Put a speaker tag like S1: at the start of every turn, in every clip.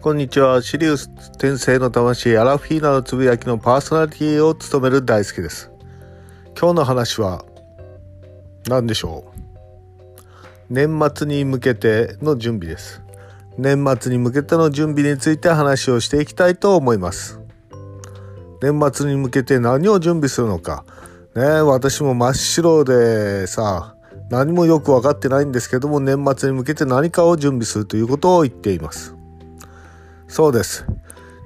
S1: こんにちは。シリウス転生の魂、アラフィーナのつぶやきのパーソナリティを務める大輔です。今日の話は、何でしょう？年末に向けての準備です。年末に向けての準備について話をしていきたいと思います。年末に向けて何を準備するのか。ね私も真っ白でさ、何もよく分かってないんですけども、年末に向けて何かを準備するということを言っています。そうです。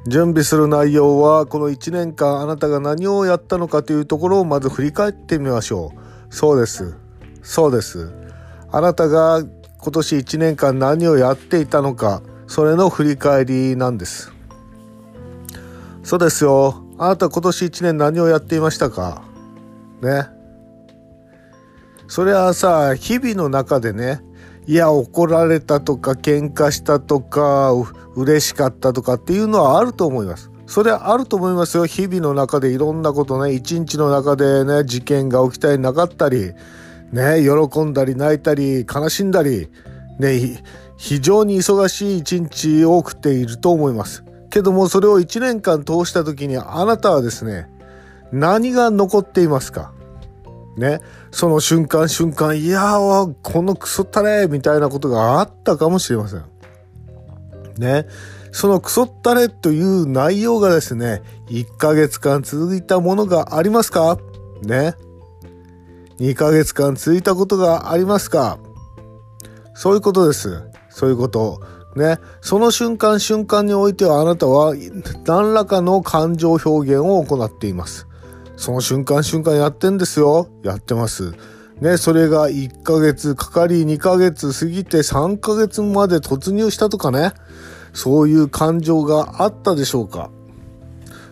S1: 準備する内容はこの1年間あなたが何をやったのかというところをまず振り返ってみましょう。そうです。そうです。あなたが今年1年間何をやっていたのか、それの振り返りなんです。そうですよ。あなた今年1年何をやっていましたか？ね。それはさ、日々の中でね、いや、怒られたとか、喧嘩したとか、嬉しかったとかっていうのはあると思います。それはあると思いますよ。日々の中でいろんなことね、一日の中でね、事件が起きたりなかったり、ね、喜んだり泣いたり、悲しんだり、ね、非常に忙しい一日を送っていると思います。けども、それを一年間通した時に、あなたはですね、何が残っていますか？ね、その瞬間瞬間、いやー、このクソったれみたいなことがあったかもしれません。ね、そのクソったれという内容がですね、1ヶ月間続いたものがありますか？ね。2ヶ月間続いたことがありますか？そういうことです。そういうこと。ね。その瞬間瞬間においてはあなたは何らかの感情表現を行っています。その瞬間瞬間やってんですよ。やってます。ね、それが1ヶ月かかり2ヶ月過ぎて3ヶ月まで突入したとかね。そういう感情があったでしょうか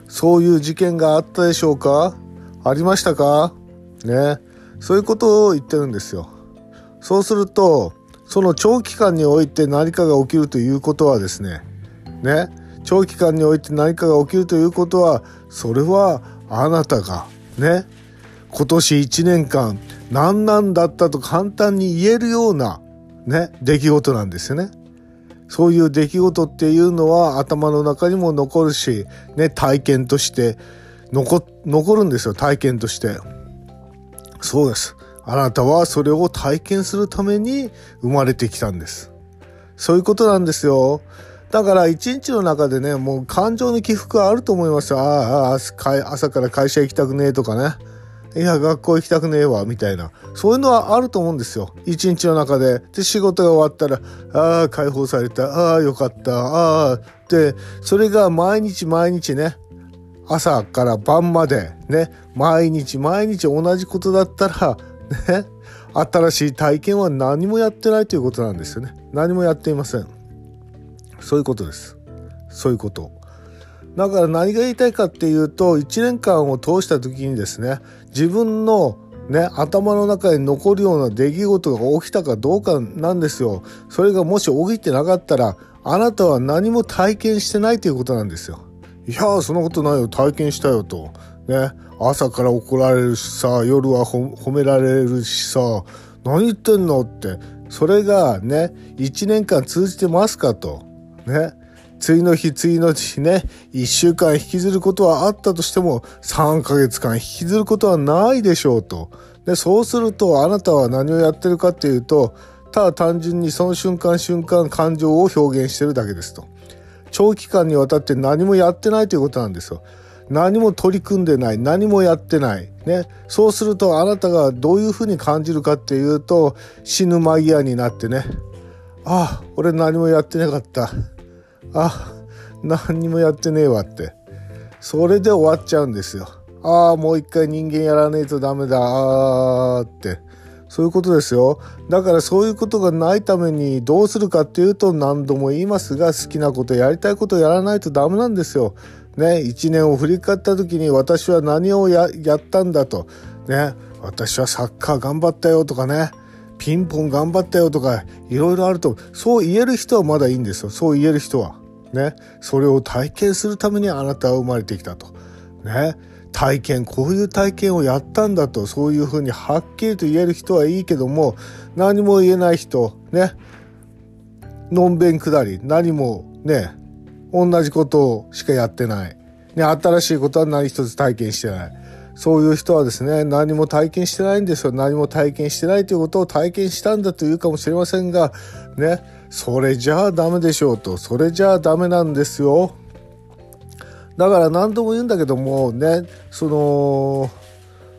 S1: そういう事件があったでしょうかありましたかね。そういうことを言ってるんですよ。そうすると、その長期間において何かが起きるということはですね、ね、長期間において何かが起きるということは、それはあなたがね今年1年間何なんだったと簡単に言えるようなね出来事なんですよね。そういう出来事っていうのは頭の中にも残るし、ね、体験として残残るんですよ体験として。そうです。あなたはそれを体験するために生まれてきたんです。そういうことなんですよ。だから一日の中でね、もう感情の起伏はあると思いますよ。ああ、朝から会社行きたくねえとかね。いや、学校行きたくねえわ、みたいな。そういうのはあると思うんですよ。一日の中で。で、仕事が終わったら、ああ、解放された。ああ、よかった。ああ、で、それが毎日毎日ね、朝から晩までね、毎日毎日同じことだったら、ね、新しい体験は何もやってないということなんですよね。何もやっていません。そういうことです。そういうこと。だから何が言いたいかっていうと、1年間を通した時にですね、自分のね、頭の中に残るような出来事が起きたかどうかなんですよ。それがもし起きてなかったら、あなたは何も体験してないということなんですよ。いやー、そんなことないよ。体験したよと。ね、朝から怒られるしさ、夜は褒められるしさ、何言ってんのって。それがね、1年間通じてますかと。ね。次の日、次の日ね、1週間引きずることはあったとしても、3ヶ月間引きずることはないでしょうと。で、そうすると、あなたは何をやってるかっていうと、ただ単純にその瞬間瞬間感情を表現してるだけですと。長期間にわたって何もやってないということなんですよ。何も取り組んでない。何もやってない。ね。そうするとあなたがどういうふうに感じるかっていうと、死ぬ間際になってね。あ、俺何もやってなかった。あ、何にもやってねえわって。それで終わっちゃうんですよ。ああ、もう一回人間やらねえとダメだ。あーって。そういうことですよ。だからそういうことがないためにどうするかっていうと何度も言いますが好きなことやりたいことやらないとダメなんですよ。ね、一年を振り返った時に私は何をやったんだと。ね、私はサッカー頑張ったよとかね。ピンポン頑張ったよとかいろいろあるとそう言える人はまだいいんですよ。そう言える人は。ね、それを体験するためにあなたは生まれてきたと。ね、体験こういう体験をやったんだとそういうふうにはっきりと言える人はいいけども何も言えない人ねのんべんくだり何もね同じことしかやってない。ね、新しいことは何一つ体験してない。そういう人はですね、何も体験してないんですよ。何も体験してないということを体験したんだというかもしれませんが、ね、それじゃあダメでしょうと。それじゃあダメなんですよ。だから何度も言うんだけどもね、その、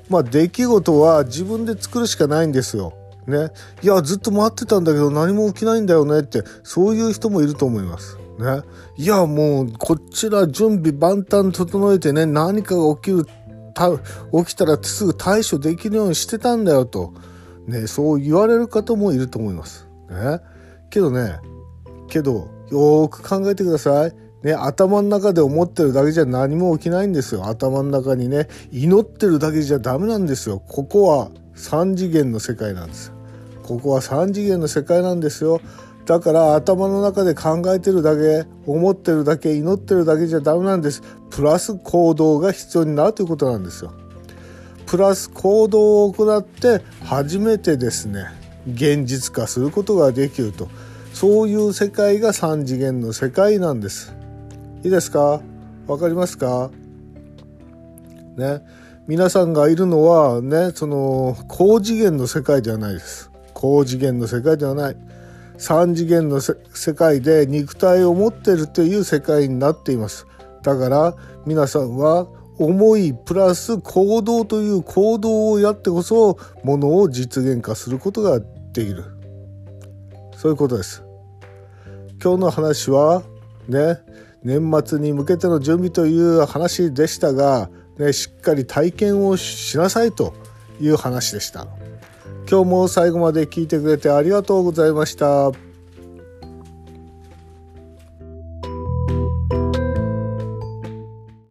S1: まあ出来事は自分で作るしかないんですよ。ね。いや、ずっと待ってたんだけど何も起きないんだよねって、そういう人もいると思います。ね。いや、もう、こちら準備万端整えてね、何かが起きる起きたらすぐ対処できるようにしてたんだよと、ね、そう言われる方もいると思います。ね、けどねけどよーく考えてください。ね、頭の中で思ってるだけじゃ何も起きないんですよ。頭の中にね、祈ってるだけじゃダメなんですよ。ここは3次元の世界なんですここは3次元の世界なんですよ。だから頭の中で考えてるだけ思ってるだけ祈ってるだけじゃダメなんです。プラス行動が必要になるということなんですよ。プラス行動を行って初めてですね現実化することができると。そういう世界が3次元の世界なんです。いいですか？わかりますか？ね。皆さんがいるのはねその高次元の世界ではないです。高次元の世界ではない。3次元の世界で肉体を持ってるという世界になっています。だから皆さんは思いプラス行動という行動をやってこそものを実現化することができる。そういうことです。今日の話はね年末に向けての準備という話でしたが、ね、しっかり体験をしなさいという話でした。今日も最後まで聞いてくれてありがとうございました。